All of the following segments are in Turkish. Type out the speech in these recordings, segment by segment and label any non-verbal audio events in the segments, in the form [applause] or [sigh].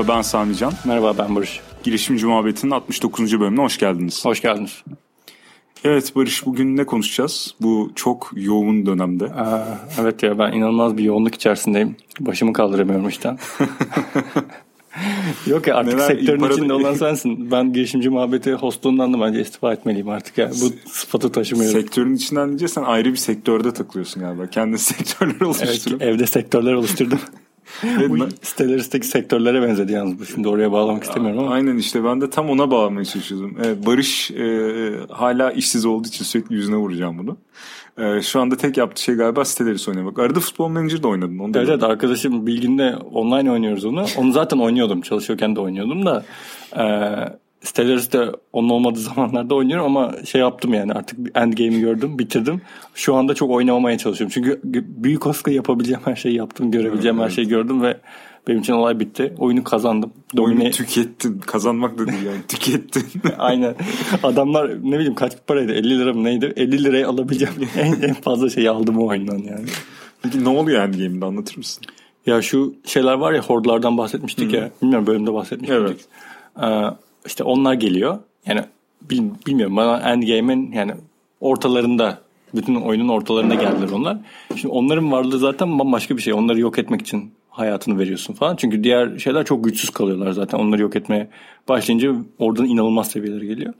Merhaba ben Sami Can. Merhaba ben Barış. Girişimci Muhabbeti'nin 69. bölümüne hoş geldiniz. Hoş geldiniz. Evet Barış bugün ne konuşacağız? Bu çok yoğun dönemde. Aa, evet ya ben inanılmaz bir yoğunluk içerisindeyim. Başımı kaldıramıyorum işten. [laughs] Yok ya artık Neler- sektörün para- içinde olan [laughs] sensin. Ben girişimci muhabbeti hostluğundan da bence istifa etmeliyim artık ya. Bu sıfatı taşımıyorum. Sektörün içinden sen ayrı bir sektörde takılıyorsun galiba. Kendi [laughs] sektörler Evet, oluşturup. evde sektörler oluşturdum. Bu siteleristeki sektörlere benzedi yalnız bu. Şimdi oraya bağlamak istemiyorum ama. Aynen işte ben de tam ona bağlamaya çalışıyordum. Evet, Barış e, hala işsiz olduğu için sürekli yüzüne vuracağım bunu. E, şu anda tek yaptığı şey galiba siteleri oynamak. Arada futbol manager de oynadın. Onu da Evet, evet arkadaşım Bilgin'le online oynuyoruz onu. Onu zaten oynuyordum. Çalışıyorken de oynuyordum da. E, Stellaris'te onun olmadığı [laughs] zamanlarda oynuyorum ama şey yaptım yani artık endgame'i gördüm bitirdim. Şu anda çok oynamamaya çalışıyorum. Çünkü büyük Oscar yapabileceğim her şeyi yaptım. Görebileceğim her Evet. şeyi gördüm ve benim için olay bitti. Oyunu kazandım. Oyunu Domine... tükettin. Kazanmak da değil yani. [laughs] Tükettin. [laughs] Aynen. Adamlar ne bileyim kaç paraydı? 50 lira mı neydi? 50 liraya alabileceğim en, en fazla şeyi aldım o oyundan yani. Peki ne oluyor endgame'de anlatır mısın? Ya şu şeyler var ya hordlardan bahsetmiştik ya. Bilmiyorum bölümde bahsetmiş Evet. Ee, işte onlar geliyor. Yani bil- bilmiyorum bana Endgame'in yani ortalarında bütün oyunun ortalarında geldiler onlar. Şimdi onların varlığı zaten bambaşka bir şey. Onları yok etmek için hayatını veriyorsun falan. Çünkü diğer şeyler çok güçsüz kalıyorlar zaten. Onları yok etmeye başlayınca oradan inanılmaz seviyeler geliyor.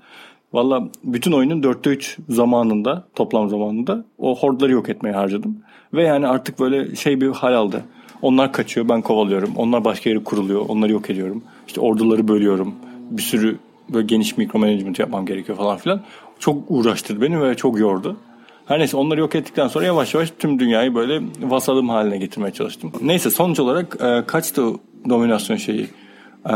Valla bütün oyunun dörtte üç zamanında toplam zamanında o hordları yok etmeye harcadım. Ve yani artık böyle şey bir hal aldı. Onlar kaçıyor ben kovalıyorum. Onlar başka yere kuruluyor. Onları yok ediyorum. İşte orduları bölüyorum. Bir sürü böyle geniş mikro management yapmam gerekiyor falan filan. Çok uğraştırdı beni ve çok yordu. Her neyse onları yok ettikten sonra yavaş yavaş tüm dünyayı böyle vasalım haline getirmeye çalıştım. Neyse sonuç olarak e, kaçtı dominasyon şeyi? E,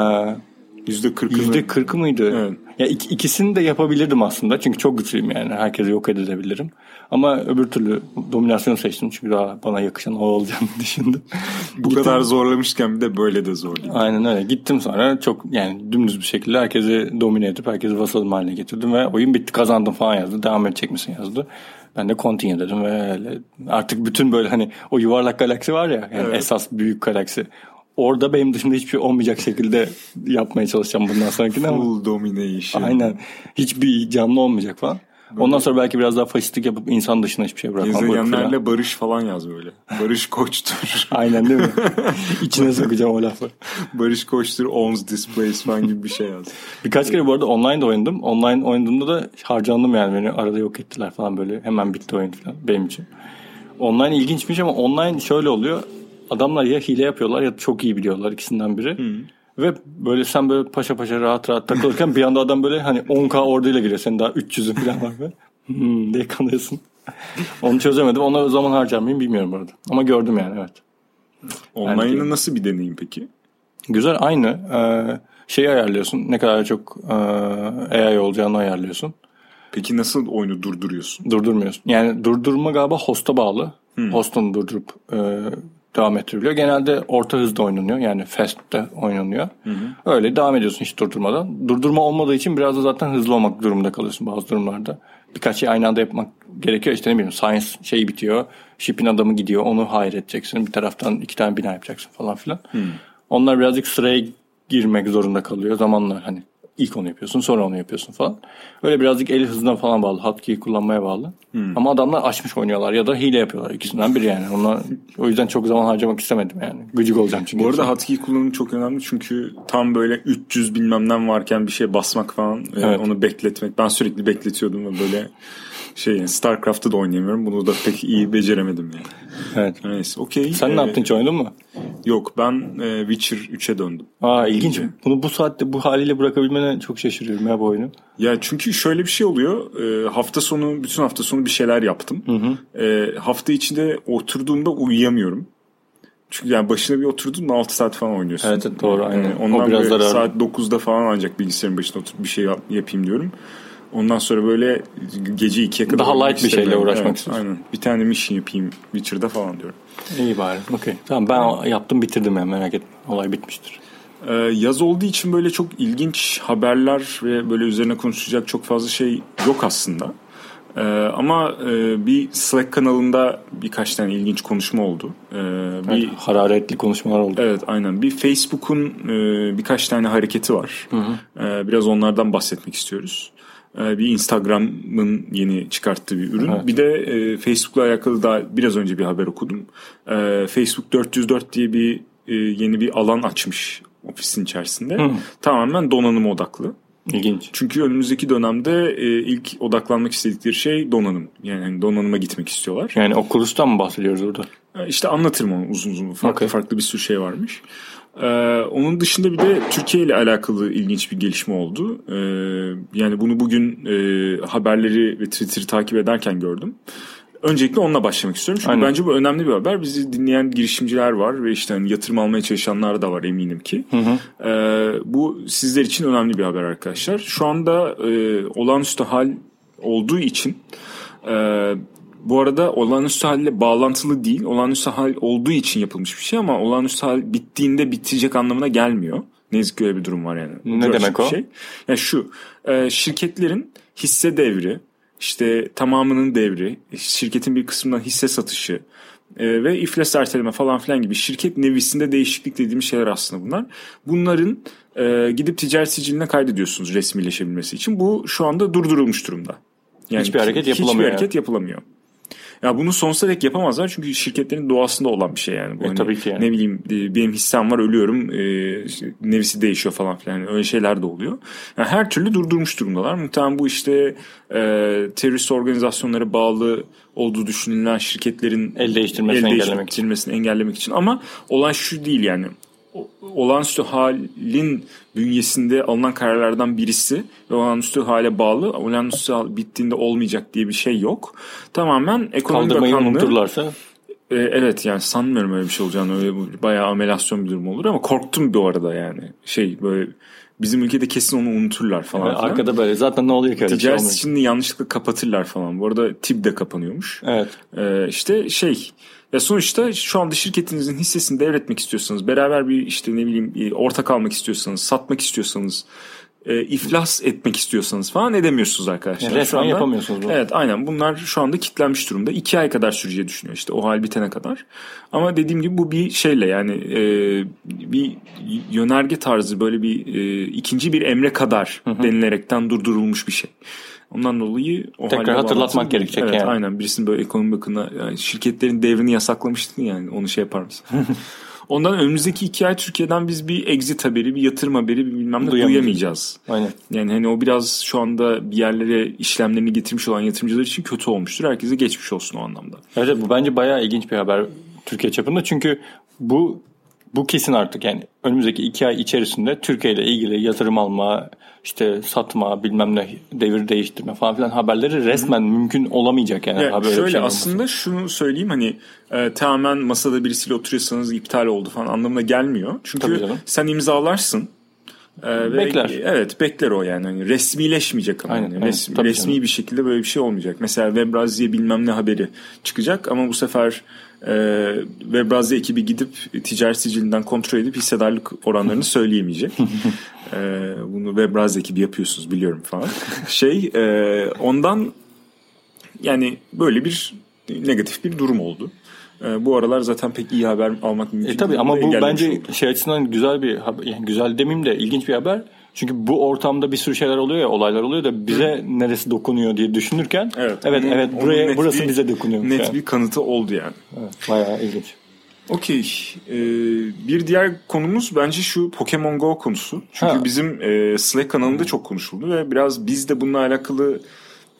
Yüzde kırkını. Yüzde kırkı mıydı? Evet. Ya ik- ikisini de yapabilirdim aslında. Çünkü çok güçlüyüm yani. Herkesi yok edebilirim. Ama öbür türlü dominasyonu seçtim. Çünkü daha bana yakışan o olacağını [laughs] düşündüm. Bu kadar zorlamışken bir de böyle de zor değil. Aynen öyle. Gittim sonra çok yani dümdüz bir şekilde herkesi domine edip herkesi vasalım haline getirdim ve oyun bitti kazandım falan yazdı. Devam edecek misin yazdı. Ben de continue dedim ve artık bütün böyle hani o yuvarlak galaksi var ya yani Evet. esas büyük galaksi. Orada benim dışında hiçbir şey olmayacak şekilde yapmaya çalışacağım bundan sonrakinde ama Full domination. Aynen. Hiçbir canlı olmayacak falan. Ondan sonra belki biraz daha faşistlik yapıp insan dışına hiçbir şey bırakmam. Gezegenlerle barış falan yaz böyle. Barış koçtur. [laughs] Aynen değil mi? [laughs] İçine sokacağım o lafı. barış koçtur owns this place falan gibi bir şey yaz. Birkaç kere bu arada online de oynadım. Online oynadığımda da harcandım yani. Beni arada yok ettiler falan böyle. Hemen bitti oyun falan benim için. Online ilginçmiş ama online şöyle oluyor. Adamlar ya hile yapıyorlar ya çok iyi biliyorlar ikisinden biri. Ve böyle sen böyle paşa paşa rahat rahat takılırken bir anda adam böyle hani 10k orduyla giriyor. Senin daha 300'ün falan var böyle. Hmm, diye kanıyorsun. Onu çözemedim. Ona zaman harcar mıyım bilmiyorum bu arada. Ama gördüm yani evet. Online'ı nasıl bir deneyim peki? Güzel aynı. Ee, şeyi ayarlıyorsun. Ne kadar çok e, AI olacağını ayarlıyorsun. Peki nasıl oyunu durduruyorsun? Durdurmuyorsun. Yani durdurma galiba host'a bağlı. Host'un durdurup e, devam ettiriliyor. Genelde orta hızda oynanıyor. Yani fast'te oynanıyor. Öyle devam ediyorsun hiç durdurmadan. Durdurma olmadığı için biraz da zaten hızlı olmak durumunda kalıyorsun bazı durumlarda. Birkaç şey aynı anda yapmak gerekiyor. İşte ne bileyim science şeyi bitiyor. Ship'in adamı gidiyor. Onu hire edeceksin. Bir taraftan iki tane bina yapacaksın falan filan. Onlar birazcık sıraya girmek zorunda kalıyor. Zamanla hani ilk onu yapıyorsun sonra onu yapıyorsun falan. Öyle birazcık el hızına falan bağlı. Hotkey kullanmaya bağlı. Ama adamlar açmış oynuyorlar ya da hile yapıyorlar. ikisinden biri yani. Onlar, o yüzden çok zaman harcamak istemedim yani. Gıcık olacağım çünkü. Bu arada hotkey kullanımı çok önemli çünkü tam böyle 300 bilmemden varken bir şey basmak falan e, Evet. onu bekletmek. Ben sürekli bekletiyordum ve böyle şey yani Starcraft'ta da oynayamıyorum. Bunu da pek iyi beceremedim yani. Evet. Neyse okey. Sen ne Ee, yaptın hiç oynadın mı? Yok ben e, Witcher 3'e döndüm. Aa ilginç. Bunu bu saatte bu haliyle bırakabilmene çok şaşırıyorum ya bu oyunu. Ya çünkü şöyle bir şey oluyor. E, hafta sonu bütün hafta sonu bir şeyler yaptım. E, hafta içinde oturduğumda uyuyamıyorum. Çünkü yani başına bir oturdun mu 6 saat falan oynuyorsun. Evet, evet, doğru, aynen. E, ondan O biraz zararlı. saat 9'da falan ancak bilgisayarın başına oturup bir şey yap- yapayım diyorum. Ondan sonra böyle gece 2'ye kadar Daha light bir şeyle uğraşmak istiyorsun. Aynen. Bir tane mission yapayım Witcher'da falan diyorum. İyi bari. Okey. Tamam ben yaptım bitirdim yani merak etme. Olay bitmiştir. Ee, yaz olduğu için böyle çok ilginç haberler ve böyle üzerine konuşacak çok fazla şey yok aslında. Ee, ama e, bir Slack kanalında birkaç tane ilginç konuşma oldu. Ee, bir evet, hararetli konuşmalar oldu. Evet aynen. Bir Facebook'un e, birkaç tane hareketi var. Hı hı. Ee, biraz onlardan bahsetmek istiyoruz. Ee, bir Instagram'ın yeni çıkarttığı bir ürün. Evet. Bir de e, Facebook'la alakalı daha biraz önce bir haber okudum. Ee, Facebook 404 diye bir e, yeni bir alan açmış ofisin içerisinde. Hı. Tamamen donanım odaklı. İlginç. Çünkü önümüzdeki dönemde e, ilk odaklanmak istedikleri şey donanım. Yani hani donanıma gitmek istiyorlar. Yani Oculus'tan mı bahsediyoruz burada? E, işte anlatırım onu uzun uzun. Farklı okay. farklı bir sürü şey varmış. Ee, onun dışında bir de Türkiye ile alakalı ilginç bir gelişme oldu. Ee, yani bunu bugün e, haberleri ve Twitter'ı takip ederken gördüm. Öncelikle onunla başlamak istiyorum. Çünkü Aynen. bence bu önemli bir haber. Bizi dinleyen girişimciler var ve işte hani yatırım almaya çalışanlar da var eminim ki. Hı hı. Ee, bu sizler için önemli bir haber arkadaşlar. Şu anda e, olağanüstü hal olduğu için e, bu arada olağanüstü halle bağlantılı değil. Olağanüstü hal olduğu için yapılmış bir şey ama olağanüstü hal bittiğinde bitecek anlamına gelmiyor. Ne yazık ki öyle bir durum var yani. Ne demek o? Şey. Yani şu e, şirketlerin hisse devri işte tamamının devri, şirketin bir kısmından hisse satışı e, ve iflas erteleme falan filan gibi şirket nevisinde değişiklik dediğimiz şeyler aslında bunlar. Bunların e, gidip ticaret siciline kaydediyorsunuz resmileşebilmesi için. Bu şu anda durdurulmuş durumda. Yani hiçbir hareket yapılamıyor. Hiçbir hareket yapılamıyor. Ya bunu sonsuza dek yapamazlar çünkü şirketlerin doğasında olan bir şey yani. Bu e, hani, tabii ki yani. Ne bileyim e, benim hissem var ölüyorum e, nevisi değişiyor falan filan yani öyle şeyler de oluyor. Yani her türlü durdurmuş durumdalar. Muhtemelen bu işte e, terörist organizasyonlara bağlı olduğu düşünülen şirketlerin el değiştirmesini, el engellemek, için. engellemek için. Ama olan şu değil yani olağanüstü halin bünyesinde alınan kararlardan birisi ve olağanüstü hale bağlı. Olağanüstü hal bittiğinde olmayacak diye bir şey yok. Tamamen ekonomi Kaldırmayı bakanlığı... unuturlarsa e, evet yani sanmıyorum öyle bir şey olacağını. Öyle bayağı amelasyon bir durum olur ama korktum bu arada yani. Şey böyle bizim ülkede kesin onu unuturlar falan. Yani arkada böyle zaten ne oluyor ki? Ticaret şey için yanlışlıkla kapatırlar falan. Bu arada TİB de kapanıyormuş. Evet. Ee, işte şey ya sonuçta şu anda şirketinizin hissesini devretmek istiyorsanız, beraber bir işte ne bileyim ortak almak istiyorsanız, satmak istiyorsanız, e, iflas etmek istiyorsanız falan edemiyorsunuz arkadaşlar. Yani resmen anda, yapamıyorsunuz bunu. Evet aynen bunlar şu anda kitlenmiş durumda. iki ay kadar süreceği düşünüyor işte o hal bitene kadar. Ama dediğim gibi bu bir şeyle yani e, bir yönerge tarzı böyle bir e, ikinci bir emre kadar hı hı. denilerekten durdurulmuş bir şey. Ondan dolayı o tekrar hatırlatmak gerekecek evet, yani. Aynen birisinin böyle ekonomi bakına yani şirketlerin devrini yasaklamıştın yani onu şey yapar mısın? [laughs] Ondan önümüzdeki iki ay Türkiye'den biz bir exit haberi, bir yatırım haberi, bir bilmem ne duyamayacağız. Aynen. Yani hani o biraz şu anda bir yerlere işlemlerini getirmiş olan yatırımcılar için kötü olmuştur. Herkese geçmiş olsun o anlamda. Evet bu bence bayağı ilginç bir haber Türkiye çapında. Çünkü bu bu kesin artık yani önümüzdeki iki ay içerisinde Türkiye ile ilgili yatırım alma, işte satma, bilmem ne devir değiştirme falan filan haberleri resmen Hı-hı. mümkün olamayacak yani. haber şöyle şey aslında şunu söyleyeyim hani e, tamamen masada birisiyle oturuyorsanız iptal oldu falan anlamına gelmiyor. Çünkü sen imzalarsın. Ee, bekler. Ve, evet bekler o yani. yani resmileşmeyecek ama. Aynen, yani. Resmi, resmi bir şekilde böyle bir şey olmayacak. Mesela Webraziye bilmem ne haberi çıkacak ama bu sefer e, Webraziye ekibi gidip ticaret sicilinden kontrol edip hissedarlık oranlarını [laughs] söyleyemeyecek. e, bunu Webraziye ekibi yapıyorsunuz biliyorum falan. şey e, ondan yani böyle bir negatif bir durum oldu. E, bu aralar zaten pek iyi haber almak mümkün e, tabii ama bu bence oldu. şey açısından güzel bir yani güzel demeyeyim de ilginç bir haber. Çünkü bu ortamda bir sürü şeyler oluyor ya, olaylar oluyor da bize Hı. neresi dokunuyor diye düşünürken evet, evet, onun, evet buraya burası bir, bize dokunuyor. Net yani. bir kanıtı oldu yani. Evet, bayağı ilginç. Okey. Ee, bir diğer konumuz bence şu Pokemon Go konusu. Çünkü ha. bizim e, Slack kanalında çok konuşuldu ve biraz biz de bununla alakalı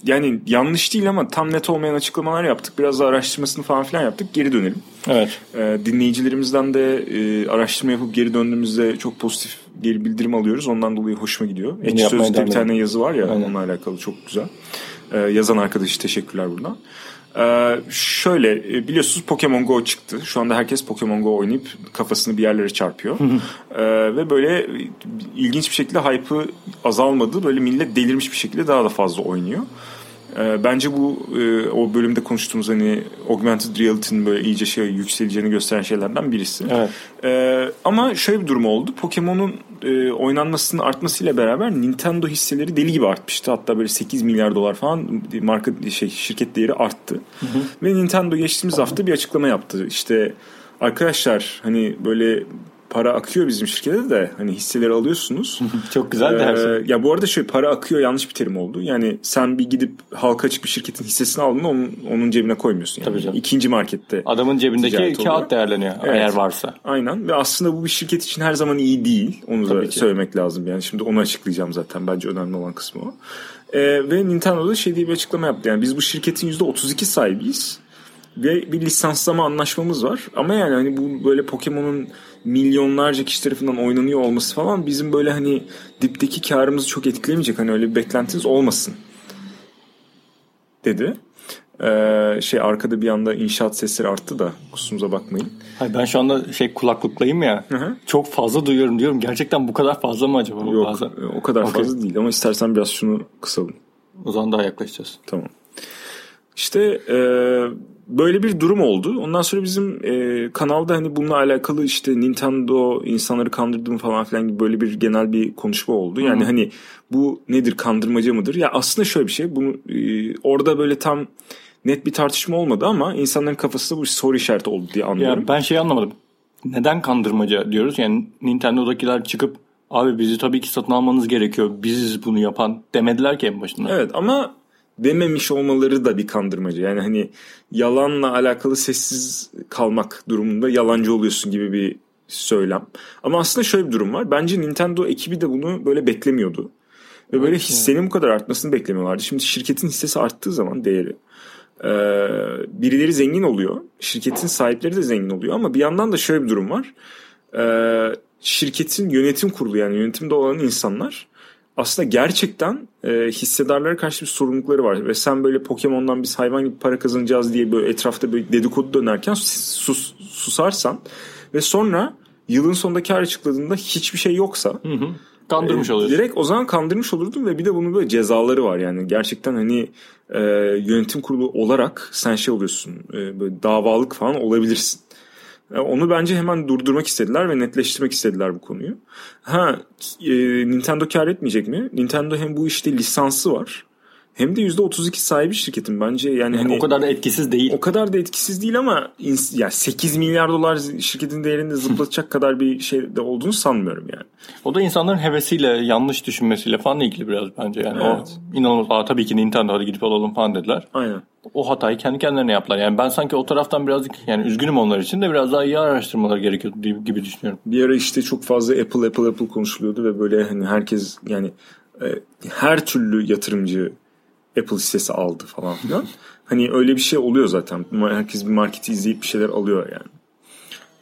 yani yanlış değil ama tam net olmayan açıklamalar yaptık. Biraz da araştırmasını falan filan yaptık. Geri dönelim. Evet. Ee, dinleyicilerimizden de e, araştırma yapıp geri döndüğümüzde çok pozitif geri bildirim alıyoruz. Ondan dolayı hoşuma gidiyor. Ekşi Sözlük'te bir tane yazı var ya Aynen. onunla alakalı çok güzel. Ee, yazan arkadaşı teşekkürler buradan. Ee, şöyle e, biliyorsunuz Pokemon Go çıktı. Şu anda herkes Pokemon Go oynayıp kafasını bir yerlere çarpıyor. ee, ve böyle ilginç bir şekilde hype'ı azalmadı. Böyle millet delirmiş bir şekilde daha da fazla oynuyor. E, bence bu e, o bölümde konuştuğumuz hani augmented reality'nin böyle iyice şey yükseleceğini gösteren şeylerden birisi. Evet. E, ama şöyle bir durum oldu. Pokemon'un e, oynanmasının artmasıyla beraber Nintendo hisseleri deli gibi artmıştı. Hatta böyle 8 milyar dolar falan marka şey şirket değeri arttı. Hı hı. Ve Nintendo geçtiğimiz hafta bir açıklama yaptı. İşte arkadaşlar hani böyle para akıyor bizim şirkete de hani hisseleri alıyorsunuz. [laughs] Çok güzel de her şey. Ya bu arada şöyle para akıyor yanlış bir terim oldu. Yani sen bir gidip halka açık bir şirketin hissesini aldın onun, onun cebine koymuyorsun. Yani. Tabii canım. İkinci markette. Adamın cebindeki kağıt değerleniyor evet. eğer varsa. Aynen ve aslında bu bir şirket için her zaman iyi değil. Onu Tabii da ki. söylemek lazım. Yani şimdi onu açıklayacağım zaten. Bence önemli olan kısmı o. Ee, ve Nintendo'da şey diye bir açıklama yaptı. Yani biz bu şirketin %32 sahibiyiz ve bir lisanslama anlaşmamız var. Ama yani hani bu böyle Pokemon'un milyonlarca kişi tarafından oynanıyor olması falan bizim böyle hani dipteki karımızı çok etkilemeyecek. Hani öyle bir beklentiniz olmasın dedi. Ee, şey arkada bir anda inşaat sesleri arttı da kusurumuza bakmayın. Hayır, ben şu anda şey kulaklıklayım ya. Hı-hı. Çok fazla duyuyorum diyorum. Gerçekten bu kadar fazla mı acaba? Yok bazen? o kadar okay. fazla değil ama istersen biraz şunu kısalım. O zaman daha yaklaşacağız. Tamam. İşte eee böyle bir durum oldu. Ondan sonra bizim e, kanalda hani bununla alakalı işte Nintendo insanları kandırdı mı falan filan gibi böyle bir genel bir konuşma oldu. Yani Hı-hı. hani bu nedir kandırmaca mıdır? Ya aslında şöyle bir şey. Bunu e, orada böyle tam net bir tartışma olmadı ama insanların kafasında bu soru işareti oldu diye anlıyorum. Ya ben şey anlamadım. Neden kandırmaca diyoruz? Yani Nintendo'dakiler çıkıp abi bizi tabii ki satın almanız gerekiyor. Biziz bunu yapan demediler ki en başında. Evet ama dememiş olmaları da bir kandırmacı. Yani hani yalanla alakalı sessiz kalmak durumunda yalancı oluyorsun gibi bir söylem. Ama aslında şöyle bir durum var. Bence Nintendo ekibi de bunu böyle beklemiyordu. Ve böyle hissenin bu kadar artmasını beklemiyorlardı. Şimdi şirketin hissesi arttığı zaman değeri e, birileri zengin oluyor. Şirketin sahipleri de zengin oluyor ama bir yandan da şöyle bir durum var. E, şirketin yönetim kurulu yani yönetimde olan insanlar aslında gerçekten e, hissedarlara karşı bir sorumlulukları var. Ve sen böyle Pokemon'dan biz hayvan gibi para kazanacağız diye böyle etrafta böyle dedikodu dönerken sus, susarsan ve sonra yılın sonunda kar açıkladığında hiçbir şey yoksa hı hı. kandırmış e, oluyorsun. Direkt o zaman kandırmış olurdun ve bir de bunun böyle cezaları var yani. Gerçekten hani e, yönetim kurulu olarak sen şey oluyorsun e, böyle davalık falan olabilirsin. E, onu bence hemen durdurmak istediler ve netleştirmek istediler bu konuyu. Ha e, Nintendo kar etmeyecek mi? Nintendo hem bu işte lisansı var. Hem de %32 sahibi şirketin bence yani, yani hani o kadar da etkisiz değil. O kadar da etkisiz değil ama yani 8 milyar dolar şirketin değerini zıplatacak kadar bir şey de olduğunu sanmıyorum yani. O da insanların hevesiyle, yanlış düşünmesiyle falan ilgili biraz bence yani. Evet. O inanılmaz. Aa, tabii ki Nintendo hadi gidip alalım falan dediler. Aynen. O hatayı kendi kendilerine yaptılar. Yani ben sanki o taraftan birazcık yani üzgünüm onlar için de biraz daha iyi araştırmalar gerekiyor gibi düşünüyorum. Bir ara işte çok fazla Apple Apple Apple konuşuluyordu ve böyle hani herkes yani e, her türlü yatırımcı Apple hissesi aldı falan filan. hani öyle bir şey oluyor zaten. Herkes bir marketi izleyip bir şeyler alıyor yani.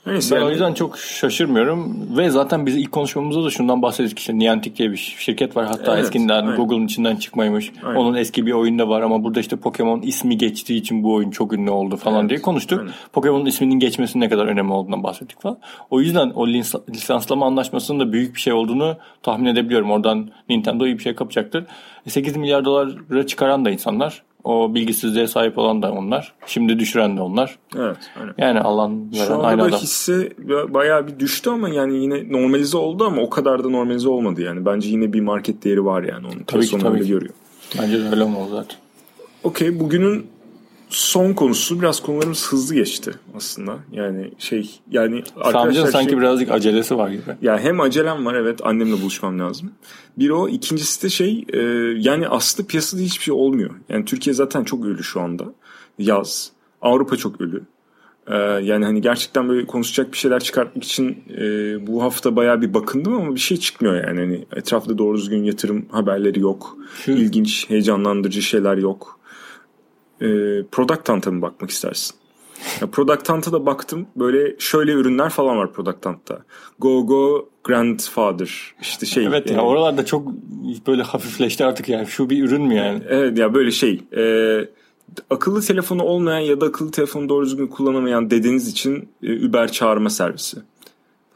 Neyse ben yani. o yüzden çok şaşırmıyorum ve zaten biz ilk konuşmamızda da şundan bahsettik işte Niantic diye bir şirket var hatta evet, eskiden Google'ın içinden çıkmaymış. Aynen. Onun eski bir oyunda var ama burada işte Pokemon ismi geçtiği için bu oyun çok ünlü oldu falan evet, diye konuştuk. Aynen. Pokemon'un isminin geçmesinin ne kadar önemli olduğundan bahsettik falan. O yüzden o lisanslama anlaşmasının da büyük bir şey olduğunu tahmin edebiliyorum. Oradan Nintendo iyi bir şey kapacaktır. 8 milyar dolara çıkaran da insanlar. O bilgisizliğe sahip olan da onlar. Şimdi düşüren de onlar. Evet. Aynen. Yani Allah'ın veren Şu anda aynı adam. hisse bayağı bir düştü ama yani yine normalize oldu ama o kadar da normalize olmadı yani. Bence yine bir market değeri var yani. Onu tabii ki tabii ki. görüyor. Bence de öyle olmalı zaten. Okey bugünün son konusu biraz konularımız hızlı geçti aslında. Yani şey yani arkadaşlar sanki şey, birazcık acelesi var gibi. Ya hem acelem var evet annemle buluşmam lazım. Bir o ikincisi de şey e, yani aslında piyasada hiçbir şey olmuyor. Yani Türkiye zaten çok ölü şu anda. Yaz. Avrupa çok ölü. Ee, yani hani gerçekten böyle konuşacak bir şeyler çıkartmak için e, bu hafta bayağı bir bakındım ama bir şey çıkmıyor yani. Hani etrafta doğru düzgün yatırım haberleri yok. Şu... İlginç, heyecanlandırıcı şeyler yok e, Product Hunt'a mı bakmak istersin? Ya Product Hunt'a da baktım. Böyle şöyle ürünler falan var Product Hunt'ta. Go Go Grandfather. İşte şey. Evet yani, ya oralarda çok böyle hafifleşti artık yani. Şu bir ürün mü yani? Evet ya böyle şey. E, akıllı telefonu olmayan ya da akıllı telefonu doğru düzgün kullanamayan dedeniz için e, Uber çağırma servisi.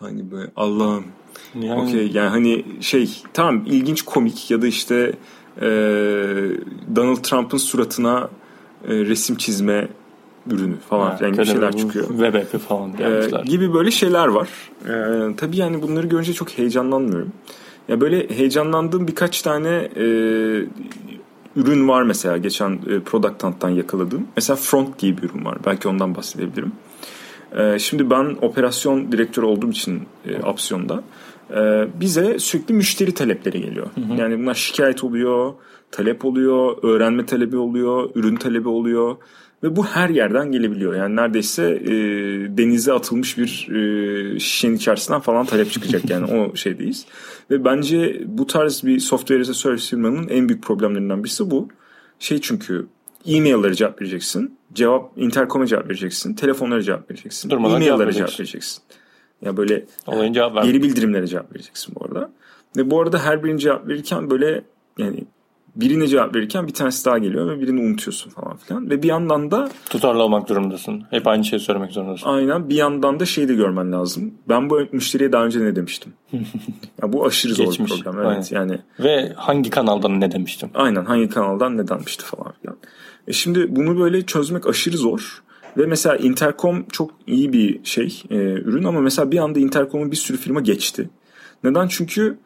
Hani böyle Allah'ım. Yani... Okey yani hani şey tamam ilginç komik ya da işte e, Donald Trump'ın suratına e, resim çizme ürünü falan filan gibi şeyler çıkıyor. Web app'i falan Ee, yapmışlar. gibi böyle şeyler var. Ee, tabii yani bunları görünce çok heyecanlanmıyorum. Ya böyle heyecanlandığım birkaç tane e, ürün var mesela geçen e, Product Hunt'tan yakaladığım. Mesela Front diye bir ürün var. Belki ondan bahsedebilirim. Ee, şimdi ben operasyon direktörü olduğum için e, Apsiyon'da e, bize sürekli müşteri talepleri geliyor. Yani bunlar şikayet oluyor, talep oluyor, öğrenme talebi oluyor, ürün talebi oluyor. Ve bu her yerden gelebiliyor. Yani neredeyse e, denize atılmış bir e, şişenin içerisinden falan talep çıkacak [laughs] yani o şeydeyiz. Ve bence bu tarz bir software as a service firmanın en büyük problemlerinden birisi bu. Şey çünkü e-mail'lara cevap vereceksin. Cevap intercom'a cevap vereceksin. Telefonlara cevap vereceksin. Durmadan E-mail'lara cevap vereceksin. Ya böyle Olayın cevap geri bildirimlere cevap vereceksin bu arada. Ve bu arada her birine cevap verirken böyle yani birine cevap verirken bir tanesi daha geliyor ve birini unutuyorsun falan filan. Ve bir yandan da Tutarlı olmak durumundasın. Hep aynı şeyi söylemek zorundasın. aynen bir yandan da şey de görmen lazım. Ben bu müşteriye daha önce ne demiştim? [laughs] ya bu aşırı zor Geçmiş. bir problem. Evet yani Ve hangi kanaldan ne demiştim? aynen hangi kanaldan ne denmişti falan filan. E şimdi bunu böyle çözmek aşırı zor. Ve mesela Intercom çok iyi bir şey e, ürün ama mesela bir anda Intercom'un bir sürü firma geçti. Neden? Çünkü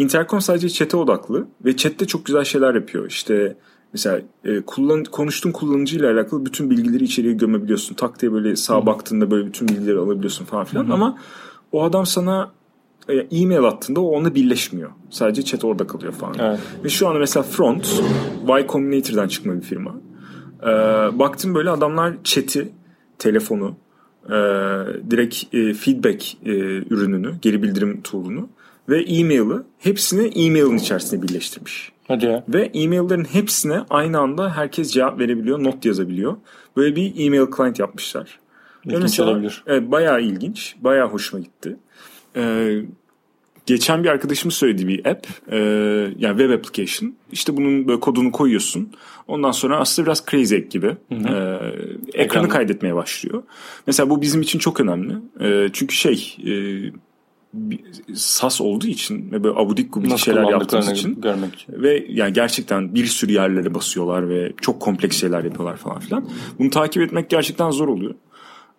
Intercom sadece chat'e odaklı ve chat'te çok güzel şeyler yapıyor. İşte mesela e, kullan, konuştuğun kullanıcıyla alakalı bütün bilgileri içeriye gömebiliyorsun. Tak diye böyle sağa baktığında böyle bütün bilgileri alabiliyorsun falan filan. Ama o adam sana e, e-mail attığında o onunla birleşmiyor. Sadece chat orada kalıyor falan. Evet. Ve şu anda mesela Front, Y Combinator'dan çıkma bir firma. Ee, baktım böyle adamlar chat'i, telefonu, e, direkt e, feedback e, ürününü, geri bildirim tool'unu ve e-mail'ı hepsini e-mail'in içerisine birleştirmiş. Hadi ya. Ve e-mail'lerin hepsine aynı anda herkes cevap verebiliyor, not yazabiliyor. Böyle bir e-mail client yapmışlar. İlginç mesela- olabilir. Evet, bayağı ilginç, bayağı hoşuma gitti. Ee, geçen bir arkadaşımın söylediği bir app, e, yani web application. İşte bunun böyle kodunu koyuyorsun. Ondan sonra aslında biraz crazy egg gibi e, ekranı kaydetmeye başlıyor. Mesela bu bizim için çok önemli. E, çünkü şey, e, SAS olduğu için ve böyle abudik gubidik şeyler yaptığımız için görmek için. ve yani gerçekten bir sürü yerlere basıyorlar ve çok kompleks şeyler yapıyorlar falan filan. Bunu takip etmek gerçekten zor oluyor.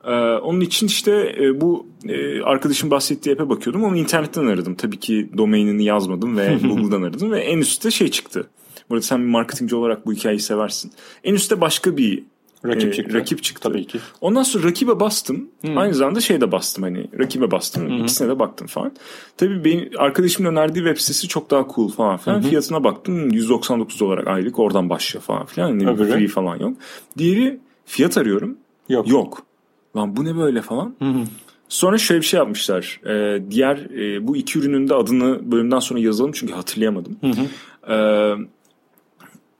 Ee, onun için işte e, bu e, arkadaşım bahsettiği app'e bakıyordum. Onu internetten aradım. Tabii ki domainini yazmadım ve [laughs] Google'dan aradım ve en üstte şey çıktı. Burada sen bir marketingci olarak bu hikayeyi seversin. En üstte başka bir Rakip e, çıktı. rakip çıktı. Tabii ki. Ondan sonra rakibe bastım. Aynı zamanda şey de bastım hani rakibe bastım. İkisine de baktım falan. Tabii benim arkadaşımın önerdiği web sitesi çok daha cool falan filan. Fiyatına baktım 199 olarak aylık oradan başlıyor falan filan. Hani Öbürü? free falan yok. Diğeri fiyat arıyorum. Yok. Yok. Lan bu ne böyle falan. Sonra şöyle bir şey yapmışlar. Ee, diğer e, bu iki ürünün de adını bölümden sonra yazalım çünkü hatırlayamadım. Ee,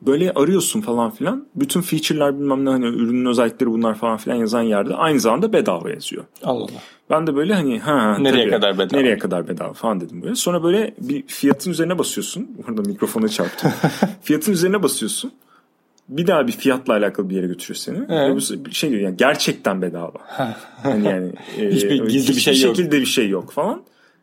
böyle arıyorsun falan filan. Bütün feature'lar bilmem ne hani ürünün özellikleri bunlar falan filan yazan yerde aynı zamanda bedava yazıyor. Allah Allah. Ben de böyle hani ha Nereye tabii, kadar bedava? Nereye kadar bedava falan dedim böyle. Sonra böyle bir fiyatın üzerine basıyorsun. Burada mikrofona çarptım. [laughs] fiyatın üzerine basıyorsun. Bir daha bir fiyatla alakalı bir yere götürüyor seni. Ve bu şey diyor yani gerçekten bedava. hani yani [laughs] e, Hiçbir gizli bir şey yok. şekilde bir şey yok falan.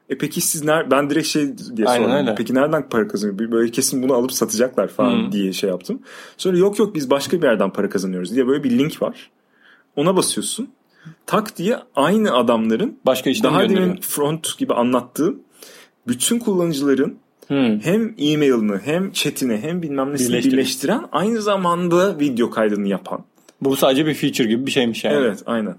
E peki siz ner ben direkt şey diye Aynen sordum. öyle. Peki nereden para kazanıyor? Böyle kesin bunu alıp satacaklar falan diye şey yaptım. Sonra yok yok biz başka bir yerden para kazanıyoruz diye böyle bir link var. Ona basıyorsun. Tak diye aynı adamların Başka daha demin front gibi anlattığım bütün kullanıcıların Hmm. hem e-mailini hem chatini hem bilmem nesini Birleştiren. birleştiren aynı zamanda video kaydını yapan. Bu sadece bir feature gibi bir şeymiş yani. Evet aynen.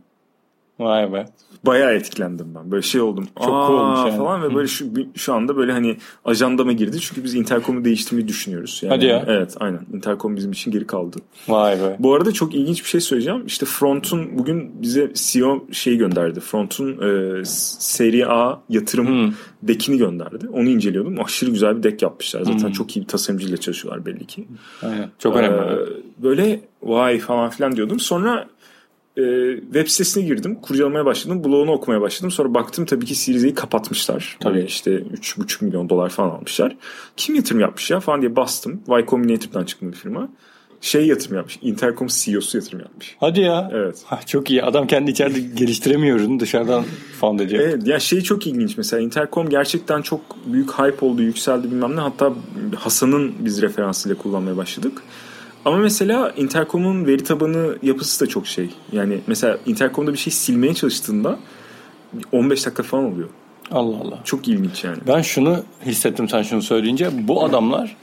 Vay be. Bayağı etkilendim ben. Böyle şey oldum. Çok Aa, olmuş yani. falan ve böyle şu, şu anda böyle hani ajandama girdi. Çünkü biz Intercom'u değiştirmeyi düşünüyoruz. Yani, Hadi ya. Evet aynen. Intercom bizim için geri kaldı. Vay be. Bu arada çok ilginç bir şey söyleyeceğim. İşte Front'un bugün bize CEO şeyi gönderdi. Front'un e, seri A yatırım Hmm. dekini gönderdi. Onu inceliyordum. Aşırı güzel bir dek yapmışlar. Zaten Hmm. çok iyi bir tasarımcıyla çalışıyorlar belli ki. Aynen. Çok önemli. Ee, böyle vay falan filan diyordum. Sonra e, web sitesine girdim. Kurcalamaya başladım. Blogunu okumaya başladım. Sonra baktım tabii ki Series kapatmışlar. Tabii. Böyle işte 3,5 milyon dolar falan almışlar. Kim yatırım yapmış ya falan diye bastım. Y Combinator'dan çıktı bir firma. şey yatırım yapmış. Intercom CEO'su yatırım yapmış. Hadi ya. Evet. Ha, çok iyi. Adam kendi içeride [laughs] geliştiremiyor ürünü dışarıdan fund ediyor. Evet ya şey çok ilginç mesela Intercom gerçekten çok büyük hype oldu yükseldi bilmem ne hatta Hasan'ın biz referansıyla kullanmaya başladık. Ama mesela Intercom'un veri tabanı yapısı da çok şey. Yani mesela Intercom'da bir şey silmeye çalıştığında 15 dakika falan oluyor. Allah Allah. Çok ilginç yani. Ben şunu hissettim sen şunu söyleyince. Bu adamlar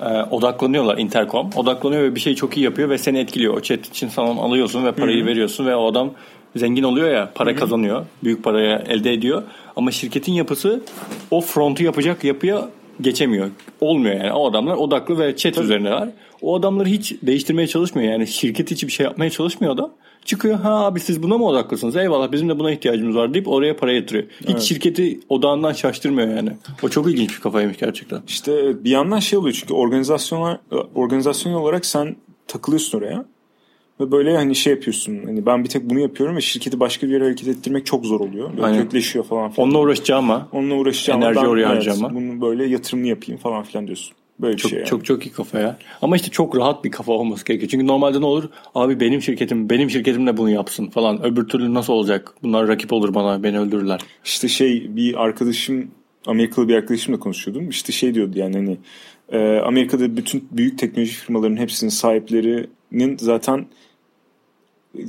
e, odaklanıyorlar Intercom. Odaklanıyor ve bir şey çok iyi yapıyor ve seni etkiliyor. O chat için falan alıyorsun ve parayı Hı-hı. veriyorsun ve o adam zengin oluyor ya para Hı-hı. kazanıyor. Büyük paraya elde ediyor. Ama şirketin yapısı o frontu yapacak yapıya geçemiyor. Olmuyor yani. O adamlar odaklı ve chat Tabii. üzerineler. O adamları hiç değiştirmeye çalışmıyor. Yani şirket içi bir şey yapmaya çalışmıyor adam. Çıkıyor ha abi siz buna mı odaklısınız? Eyvallah bizim de buna ihtiyacımız var deyip oraya para yatırıyor. Hiç evet. şirketi odağından şaştırmıyor yani. O çok ilginç bir kafaymış gerçekten. İşte bir yandan şey oluyor çünkü organizasyonlar organizasyon olarak sen takılıyorsun oraya. Ve böyle hani şey yapıyorsun. Hani ben bir tek bunu yapıyorum ve şirketi başka bir yere hareket ettirmek çok zor oluyor. Böyle Aynen. kökleşiyor falan filan. Onunla uğraşacağım ama. Onunla uğraşacağım Enerji oraya evet, Bunu böyle yatırımını yapayım falan filan diyorsun. Böyle çok, bir şey yani. Çok çok iyi kafa ya. Ama işte çok rahat bir kafa olması gerekiyor. Çünkü normalde ne olur? Abi benim şirketim, benim şirketim de bunu yapsın falan. Öbür türlü nasıl olacak? Bunlar rakip olur bana, beni öldürürler. İşte şey bir arkadaşım, Amerikalı bir arkadaşımla konuşuyordum. İşte şey diyordu yani hani e, Amerika'da bütün büyük teknoloji firmalarının hepsinin sahiplerinin zaten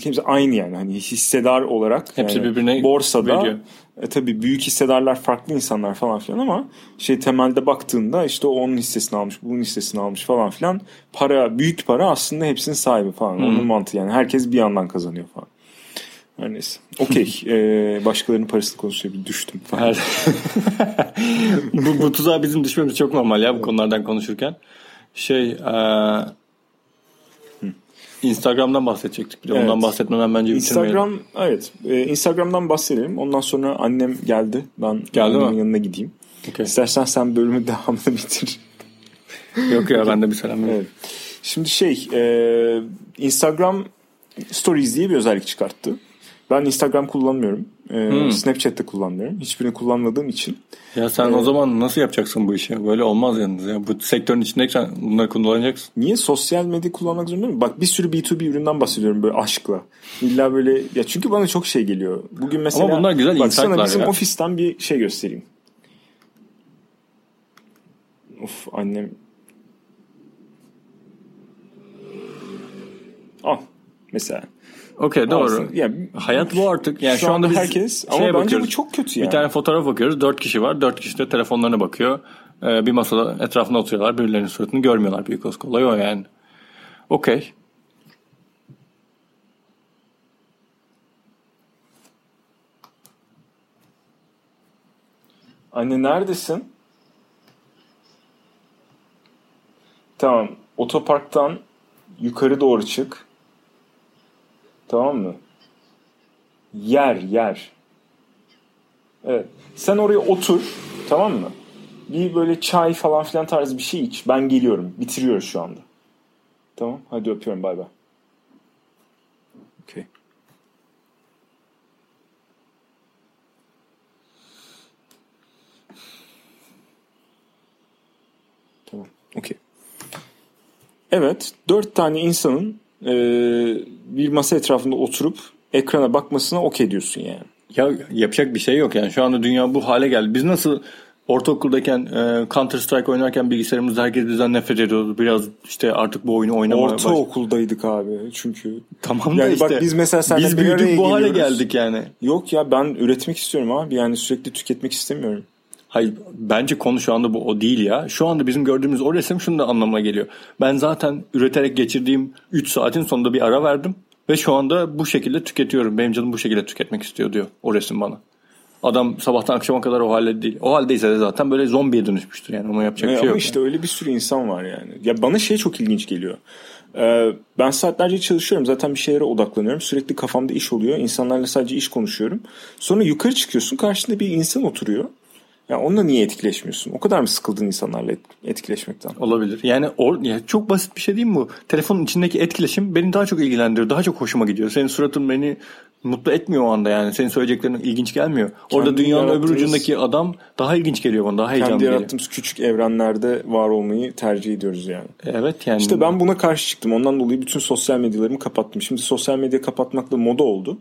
hepsi aynı yani hani hissedar olarak hepsi yani birbirine borsada veriyor. E, tabii büyük hissedarlar farklı insanlar falan filan ama şey temelde baktığında işte onun hissesini almış, bunun hissesini almış falan filan. Para büyük para aslında hepsinin sahibi falan. Hmm. Onun mantığı yani herkes bir yandan kazanıyor falan. Her neyse. Okey. ee, [laughs] başkalarının parasını konuşuyor. Bir düştüm falan. [laughs] bu, bu tuzağa bizim düşmemiz çok normal ya bu konulardan konuşurken. Şey ee, Instagram'dan bahsedecektik. Bir de evet. ondan bahsetmeden bence Instagram evet. Ee, Instagram'dan bahsedelim. Ondan sonra annem geldi. Ben geldi mi? yanına gideyim. Okay. İstersen sen bölümü [laughs] devamını bitir. Yok ya ben de bir selam evet. Şimdi şey e, Instagram Stories diye bir özellik çıkarttı. Ben Instagram kullanmıyorum. Ee, hmm. Snapchat'te kullanmıyorum. Hiçbirini kullanmadığım için. Ya sen ee, o zaman nasıl yapacaksın bu işi? Böyle olmaz yalnız ya. Bu sektörün içindeyken bunları kullanacaksın. Niye sosyal medya kullanmak zorunda mı? Bak bir sürü B2B üründen bahsediyorum böyle aşkla. İlla böyle ya çünkü bana çok şey geliyor. Bugün mesela Ama bunlar güzel bak sana bizim ya. ofisten bir şey göstereyim. Of annem Al mesela. Okey doğru. Yani, Hayat bu artık. Yani şu, şu anda biz herkes ama bence bu çok kötü yani. Bir tane fotoğraf bakıyoruz. Dört kişi var. Dört kişi de telefonlarına bakıyor. Ee, bir masada etrafında oturuyorlar. Birilerinin suratını görmüyorlar. Büyük olay o yani. Okey. Anne neredesin? Tamam. Otoparktan yukarı doğru çık. Tamam mı? Yer, yer. Evet. Sen oraya otur. Tamam mı? Bir böyle çay falan filan tarzı bir şey iç. Ben geliyorum. Bitiriyoruz şu anda. Tamam. Hadi öpüyorum. Bay bay. Okay. Tamam. Okey. Evet. Dört tane insanın e, bir masa etrafında oturup ekrana bakmasına okey diyorsun yani. Ya yapacak bir şey yok yani şu anda dünya bu hale geldi. Biz nasıl ortaokuldayken e, Counter Strike oynarken bilgisayarımızda herkes bizden nefret ediyordu. Biraz işte artık bu oyunu oynamaya Ortaokuldaydık abi çünkü. Tamam yani da işte. Bak biz mesela seninle biz büyüdük bu hale geldik yani. Yok ya ben üretmek istiyorum abi yani sürekli tüketmek istemiyorum. Hayır bence konu şu anda bu o değil ya. Şu anda bizim gördüğümüz o resim şunu da anlamına geliyor. Ben zaten üreterek geçirdiğim 3 saatin sonunda bir ara verdim. Ve şu anda bu şekilde tüketiyorum. Benim canım bu şekilde tüketmek istiyor diyor o resim bana. Adam sabahtan akşama kadar o halde değil. O haldeyse de zaten böyle zombiye dönüşmüştür yani. Ona yapacak bir şey yok. Ama işte yani. öyle bir sürü insan var yani. Ya bana şey çok ilginç geliyor. Ee, ben saatlerce çalışıyorum. Zaten bir şeylere odaklanıyorum. Sürekli kafamda iş oluyor. İnsanlarla sadece iş konuşuyorum. Sonra yukarı çıkıyorsun. Karşında bir insan oturuyor. Ya onunla niye etkileşmiyorsun? O kadar mı sıkıldın insanlarla etkileşmekten? Olabilir. Yani or, ya çok basit bir şey değil mi bu? Telefonun içindeki etkileşim beni daha çok ilgilendiriyor. Daha çok hoşuma gidiyor. Senin suratın beni mutlu etmiyor o anda yani. Senin söyleyeceklerin ilginç gelmiyor. Orada kendi dünyanın öbür ucundaki adam daha ilginç geliyor bana. Daha heyecanlı Kendi yarattığımız küçük evrenlerde var olmayı tercih ediyoruz yani. Evet yani. İşte ben buna karşı çıktım. Ondan dolayı bütün sosyal medyalarımı kapattım. Şimdi sosyal medya kapatmakla moda oldu.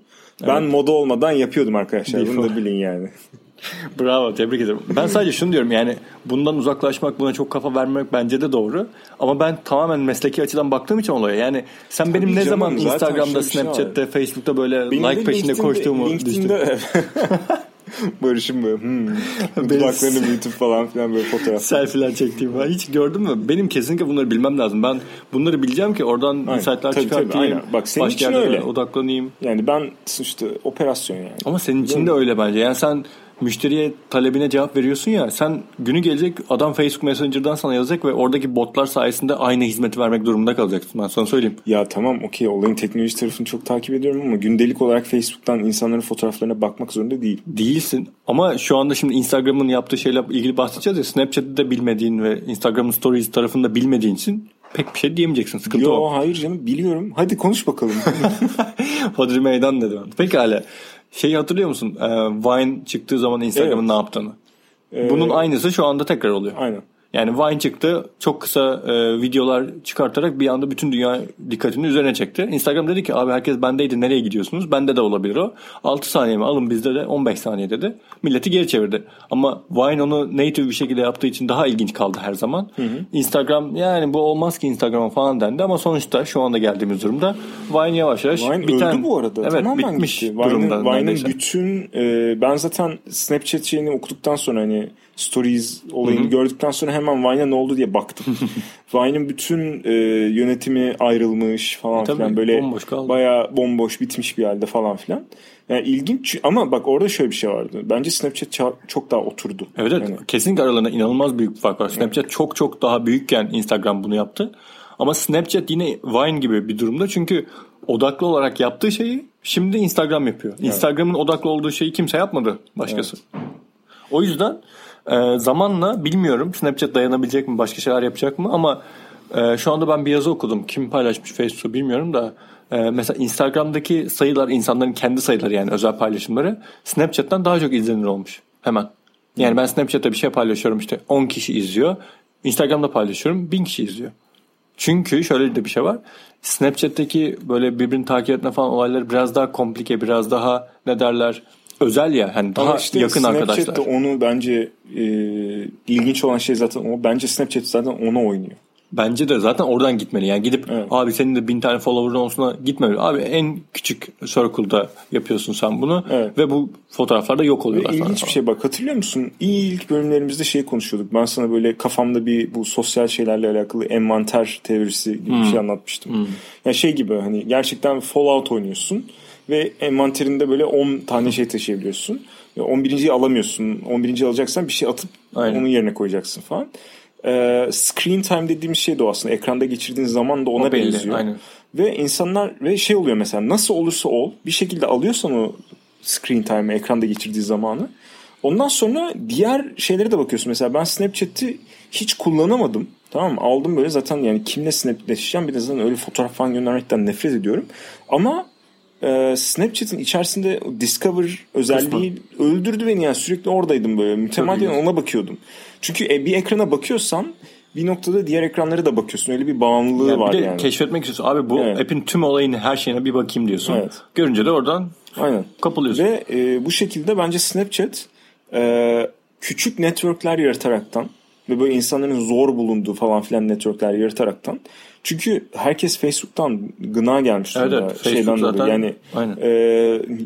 Ben evet. moda olmadan yapıyordum arkadaşlar. Bunu da bilin yani. [laughs] [laughs] Bravo tebrik ederim. Ben sadece şunu diyorum yani bundan uzaklaşmak buna çok kafa vermek bence de doğru. Ama ben tamamen mesleki açıdan baktığım için olaya yani sen Tabii benim ne canım, zaman Instagram'da, şey Snapchat'te, Facebook'ta böyle benim like peşinde koştuğumu LinkedIn'de [laughs] Barış'ın böyle hmm, [laughs] dudaklarını büyütüp falan filan böyle fotoğraf. Selfie'ler çektiğim var. Hiç gördün mü? Benim kesinlikle bunları bilmem lazım. Ben bunları bileceğim ki oradan insight'lar çıkartayım. Tabii, aynen. Bak senin için öyle. odaklanayım. Yani ben işte operasyon yani. Ama senin için de öyle bence. Yani sen müşteriye talebine cevap veriyorsun ya sen günü gelecek adam Facebook Messenger'dan sana yazacak ve oradaki botlar sayesinde aynı hizmeti vermek durumunda kalacaksın ben sana söyleyeyim. Ya tamam okey olayın teknoloji tarafını çok takip ediyorum ama gündelik olarak Facebook'tan insanların fotoğraflarına bakmak zorunda değil. Değilsin ama şu anda şimdi Instagram'ın yaptığı şeyle ilgili bahsedeceğiz ya Snapchat'ı da bilmediğin ve Instagram'ın stories tarafını da bilmediğin için pek bir şey diyemeyeceksin. Sıkıntı Yo, o. hayır canım biliyorum. Hadi konuş bakalım. [laughs] Hodri meydan dedim. Pekala. Şeyi hatırlıyor musun? Ee, Vine çıktığı zaman Instagram'ın evet. ne yaptığını. Ee, Bunun aynısı şu anda tekrar oluyor. Aynen. Yani Vine çıktı çok kısa e, videolar çıkartarak bir anda bütün dünya dikkatini üzerine çekti. Instagram dedi ki abi herkes bendeydi nereye gidiyorsunuz? Bende de olabilir o. 6 saniye mi alın bizde de 15 saniye dedi. Milleti geri çevirdi. Ama Vine onu native bir şekilde yaptığı için daha ilginç kaldı her zaman. Hı hı. Instagram yani bu olmaz ki Instagram falan dendi ama sonuçta şu anda geldiğimiz durumda Vine yavaş yavaş Vine biten, öldü bu arada. Evet Tamamen bitmiş gitti. durumda. Vine'ın bütün e, ben zaten Snapchat şeyini okuduktan sonra hani Stories olayını Hı-hı. gördükten sonra hemen Vine'a ne oldu diye baktım. [laughs] Vine'ın bütün e, yönetimi ayrılmış falan e, filan böyle bomboş bayağı bomboş bitmiş bir halde falan filan. Yani ilginç ama bak orada şöyle bir şey vardı. Bence Snapchat çok daha oturdu. Evet, evet. Yani. kesinlikle aralarında inanılmaz büyük bir fark var. Snapchat evet. çok çok daha büyükken Instagram bunu yaptı. Ama Snapchat yine Vine gibi bir durumda çünkü odaklı olarak yaptığı şeyi şimdi Instagram yapıyor. Evet. Instagram'ın odaklı olduğu şeyi kimse yapmadı başkası. Evet. O yüzden e, zamanla bilmiyorum Snapchat dayanabilecek mi başka şeyler yapacak mı ama e, şu anda ben bir yazı okudum. Kim paylaşmış Facebook'u bilmiyorum da e, mesela Instagram'daki sayılar insanların kendi sayıları yani özel paylaşımları Snapchat'tan daha çok izlenir olmuş hemen. Yani ben Snapchat'ta bir şey paylaşıyorum işte 10 kişi izliyor. Instagram'da paylaşıyorum 1000 kişi izliyor. Çünkü şöyle de bir şey var. Snapchat'teki böyle birbirini takip etme falan olayları biraz daha komplike, biraz daha ne derler özel ya hani daha işte yakın Snapchat'te arkadaşlar. Onu bence e, ilginç olan şey zaten o. Bence Snapchat zaten onu oynuyor. Bence de zaten oradan gitmeli. Yani gidip evet. abi senin de bin tane follower'ın olsuna gitmemeli. Abi en küçük circle'da yapıyorsun sen bunu evet. ve bu fotoğraflarda yok oluyorlar. Ve ilginç bir şey bak hatırlıyor musun? İlk bölümlerimizde şey konuşuyorduk. Ben sana böyle kafamda bir bu sosyal şeylerle alakalı envanter teorisi gibi hmm. bir şey anlatmıştım. Hmm. Yani şey gibi hani gerçekten Fallout oynuyorsun ve envanterinde böyle 10 tane şey taşıyabiliyorsun. 11.yi alamıyorsun. 11. alacaksan bir şey atıp Aynen. onun yerine koyacaksın falan. Ee, screen time dediğimiz şey de o aslında. Ekranda geçirdiğin zaman da ona o belli, benziyor. Aynen. Ve insanlar ve şey oluyor mesela nasıl olursa ol bir şekilde alıyorsan o screen time'ı ekranda geçirdiği zamanı ondan sonra diğer şeylere de bakıyorsun. Mesela ben Snapchat'i hiç kullanamadım. Tamam mı? Aldım böyle zaten yani kimle snapleşeceğim bir de zaten öyle fotoğraf falan göndermekten nefret ediyorum. Ama e, Snapchat'in içerisinde Discover özelliği Kısmı. öldürdü beni yani sürekli oradaydım böyle mütemadiyen ona bakıyordum. Çünkü e, bir ekrana bakıyorsan bir noktada diğer ekranlara da bakıyorsun. Öyle bir bağımlılığı yani var bir de yani. keşfetmek istiyorsun. Abi bu evet. app'in tüm olayını her şeyine bir bakayım diyorsun. Evet. Görünce de oradan Aynen. kapılıyorsun. Ve e, bu şekilde bence Snapchat e, küçük networkler yarataraktan ve böyle insanların zor bulunduğu falan filan networkler yarataraktan çünkü herkes Facebook'tan gına gelmiş evet, evet, şeyden dolayı. Yani e,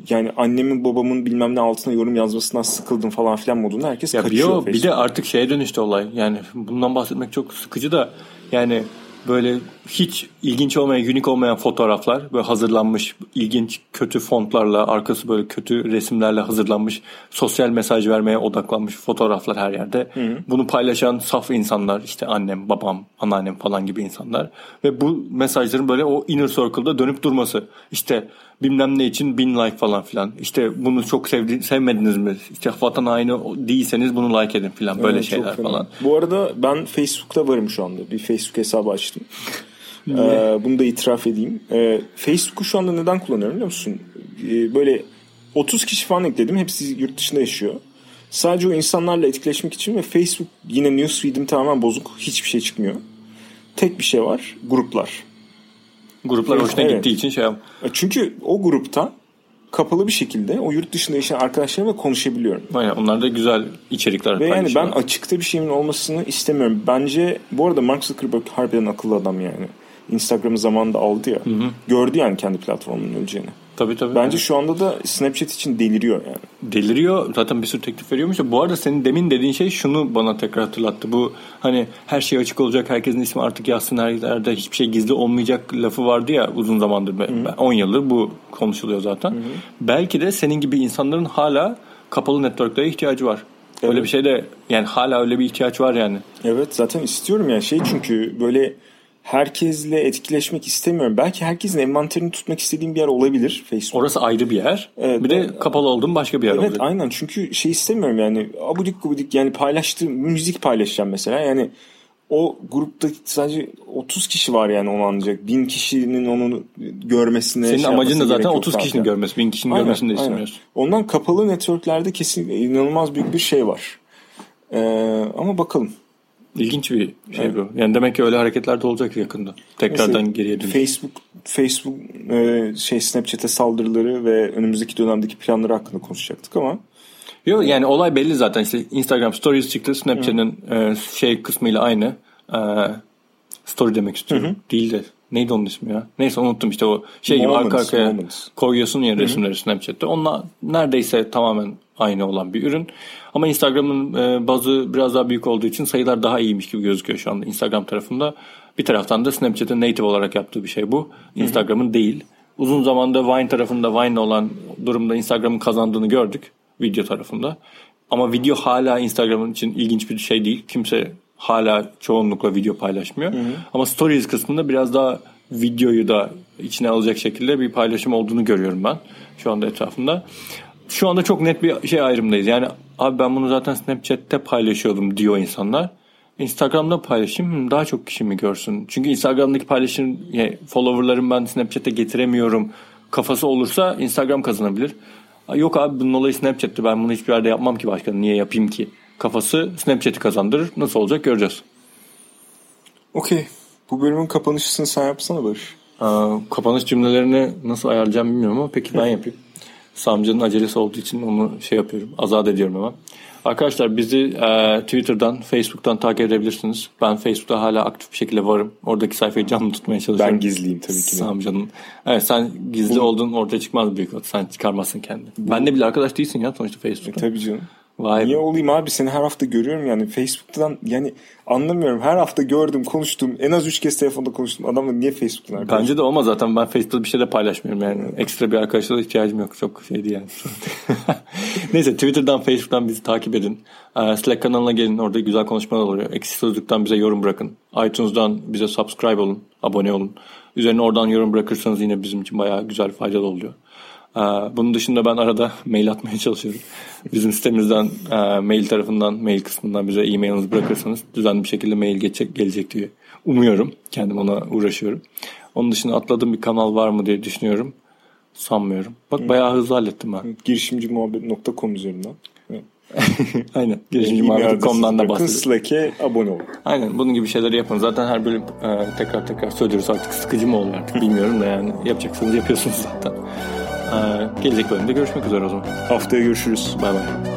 yani annemin babamın bilmem ne altına yorum yazmasından sıkıldım falan filan modunda herkes ya kaçıyor. Bir de artık şeye dönüştü olay. Yani bundan bahsetmek çok sıkıcı da yani böyle hiç ilginç olmayan, unik olmayan fotoğraflar böyle hazırlanmış ilginç kötü fontlarla arkası böyle kötü resimlerle hazırlanmış sosyal mesaj vermeye odaklanmış fotoğraflar her yerde. Hı hı. Bunu paylaşan saf insanlar işte annem, babam, anneannem falan gibi insanlar ve bu mesajların böyle o inner circle'da dönüp durması. İşte bilmem ne için bin like falan filan. İşte bunu çok sevdi, sevmediniz mi? İşte vatan haini değilseniz bunu like edin filan böyle evet, şeyler falan. Bu arada ben Facebook'ta varım şu anda. Bir Facebook hesabı açtım. Ee, bunu da itiraf edeyim. Ee, Facebook'u şu anda neden kullanıyorum biliyor musun? Ee, böyle 30 kişi falan ekledim. Hepsi yurt dışında yaşıyor. Sadece o insanlarla etkileşmek için ve Facebook yine newsfeed'im tamamen bozuk. Hiçbir şey çıkmıyor. Tek bir şey var. Gruplar. Gruplar hoşuna evet. gittiği için şey yap. E, çünkü o grupta kapalı bir şekilde o yurt dışında yaşayan arkadaşlarımla konuşabiliyorum. Aynen onlar da güzel içerikler Ve yani ben açıkta bir şeyimin olmasını istemiyorum. Bence bu arada Mark Zuckerberg harbiden akıllı adam yani. Instagram'ı zamanında aldı ya. Hı hı. Gördü yani kendi platformunun öleceğini. Tabii tabii. Bence şu anda da Snapchat için deliriyor yani. Deliriyor. Zaten bir sürü teklif veriyormuş. Bu arada senin demin dediğin şey şunu bana tekrar hatırlattı. Bu hani her şey açık olacak. Herkesin ismi artık yazsın. Her yerde hiçbir şey gizli olmayacak lafı vardı ya uzun zamandır. Hı-hı. 10 yıldır bu konuşuluyor zaten. Hı-hı. Belki de senin gibi insanların hala kapalı networklere ihtiyacı var. Evet. Öyle bir şey de yani hala öyle bir ihtiyaç var yani. Evet zaten istiyorum yani şey çünkü böyle herkesle etkileşmek istemiyorum. Belki herkesin envanterini tutmak istediğim bir yer olabilir Facebook. Orası ayrı bir yer. Evet, bir de kapalı olduğum başka bir yer evet, olabilir. Evet aynen çünkü şey istemiyorum yani abudik gubidik yani paylaştığım müzik paylaşacağım mesela yani o grupta sadece 30 kişi var yani onu anlayacak. Bin kişinin onu görmesine Senin şey amacın da zaten 30 kişinin görmesi. Bin kişinin aynen, görmesini de istemiyorsun. Ondan kapalı networklerde kesin inanılmaz büyük bir şey var. Ee, ama bakalım. İlginç bir şey evet. bu. Yani demek ki öyle hareketler de olacak yakında. Tekrardan Mesela geriye dönüş. Facebook Facebook e, şey Snapchat'e saldırıları ve önümüzdeki dönemdeki planları hakkında konuşacaktık ama Yok yani olay belli zaten. İşte Instagram Stories çıktı. Snapchat'in e, şey kısmıyla aynı. E, story demek istiyorum. Hı hı. Değil de neydi onun ismi ya? Neyse unuttum işte o şey gibi arka arkaya moments. koyuyorsun ya resimleri Snapchat'te. Onunla neredeyse tamamen aynı olan bir ürün. Ama Instagram'ın e, bazı biraz daha büyük olduğu için sayılar daha iyiymiş gibi gözüküyor şu anda Instagram tarafında. Bir taraftan da Snapchat'in native olarak yaptığı bir şey bu. Instagram'ın değil. Uzun zamanda Vine tarafında Vine'la olan durumda Instagram'ın kazandığını gördük video tarafında. Ama video hala Instagram'ın için ilginç bir şey değil. Kimse hala çoğunlukla video paylaşmıyor. Hı hı. Ama stories kısmında biraz daha videoyu da içine alacak şekilde bir paylaşım olduğunu görüyorum ben şu anda etrafında. Şu anda çok net bir şey ayrımdayız. Yani abi ben bunu zaten Snapchat'te paylaşıyordum diyor insanlar. Instagram'da paylaşayım daha çok kişi mi görsün? Çünkü Instagram'daki paylaşım yani followerlarım ben Snapchat'e getiremiyorum kafası olursa Instagram kazanabilir. Yok abi bunun olayı Snapchat'ti ben bunu hiçbir yerde yapmam ki başka niye yapayım ki? Kafası Snapchat'i kazandırır. Nasıl olacak göreceğiz. Okey. Bu bölümün kapanışını sen yapsana Barış. Aa, kapanış cümlelerini nasıl ayarlayacağım bilmiyorum ama peki ben yapayım. Samcı'nın acelesi olduğu için onu şey yapıyorum. Azat ediyorum hemen. Arkadaşlar bizi e, Twitter'dan, Facebook'tan takip edebilirsiniz. Ben Facebook'ta hala aktif bir şekilde varım. Oradaki sayfayı canlı tutmaya çalışıyorum. Ben gizliyim tabii ki. Samcan'ın. Evet sen gizli Bu... olduğun ortaya çıkmaz büyük Sen çıkarmazsın kendini. Bu... Ben de bile arkadaş değilsin ya sonuçta Facebook'ta. E, tabii canım. Vay Niye be. olayım abi seni her hafta görüyorum yani Facebook'tan yani anlamıyorum her hafta gördüm konuştum en az 3 kez telefonda konuştum adamla niye Facebook'tan arkadaş? Bence de olmaz zaten ben Facebook'ta bir şey de paylaşmıyorum yani ekstra bir arkadaşlığa ihtiyacım yok çok şeydi yani. [laughs] Neyse Twitter'dan Facebook'tan bizi takip edin. Ee, Slack kanalına gelin orada güzel konuşmalar oluyor. Eksik sözlükten bize yorum bırakın. iTunes'dan bize subscribe olun abone olun. Üzerine oradan yorum bırakırsanız yine bizim için bayağı güzel faydalı oluyor. Ee, bunun dışında ben arada [laughs] mail atmaya çalışıyorum. Bizim sitemizden e, mail tarafından, mail kısmından bize e-mailinizi bırakırsanız düzenli bir şekilde mail geçecek, gelecek diye umuyorum. Kendim ona uğraşıyorum. Onun dışında atladığım bir kanal var mı diye düşünüyorum. Sanmıyorum. Bak Hı. bayağı hızlı hallettim ben. Girişimcimuhabbet.com üzerinden. [laughs] Aynen. Girişimcimuhabbet.com'dan da bahsediyorum. Slack'e abone olun. Aynen. Bunun gibi şeyleri yapın. Zaten her bölüm e, tekrar tekrar söylüyoruz artık. Sıkıcı mı oluyor artık bilmiyorum da yani. Yapacaksanız yapıyorsunuz zaten. Ee, gelecek bölümde görüşmek üzere o zaman. Haftaya görüşürüz. Bay bay.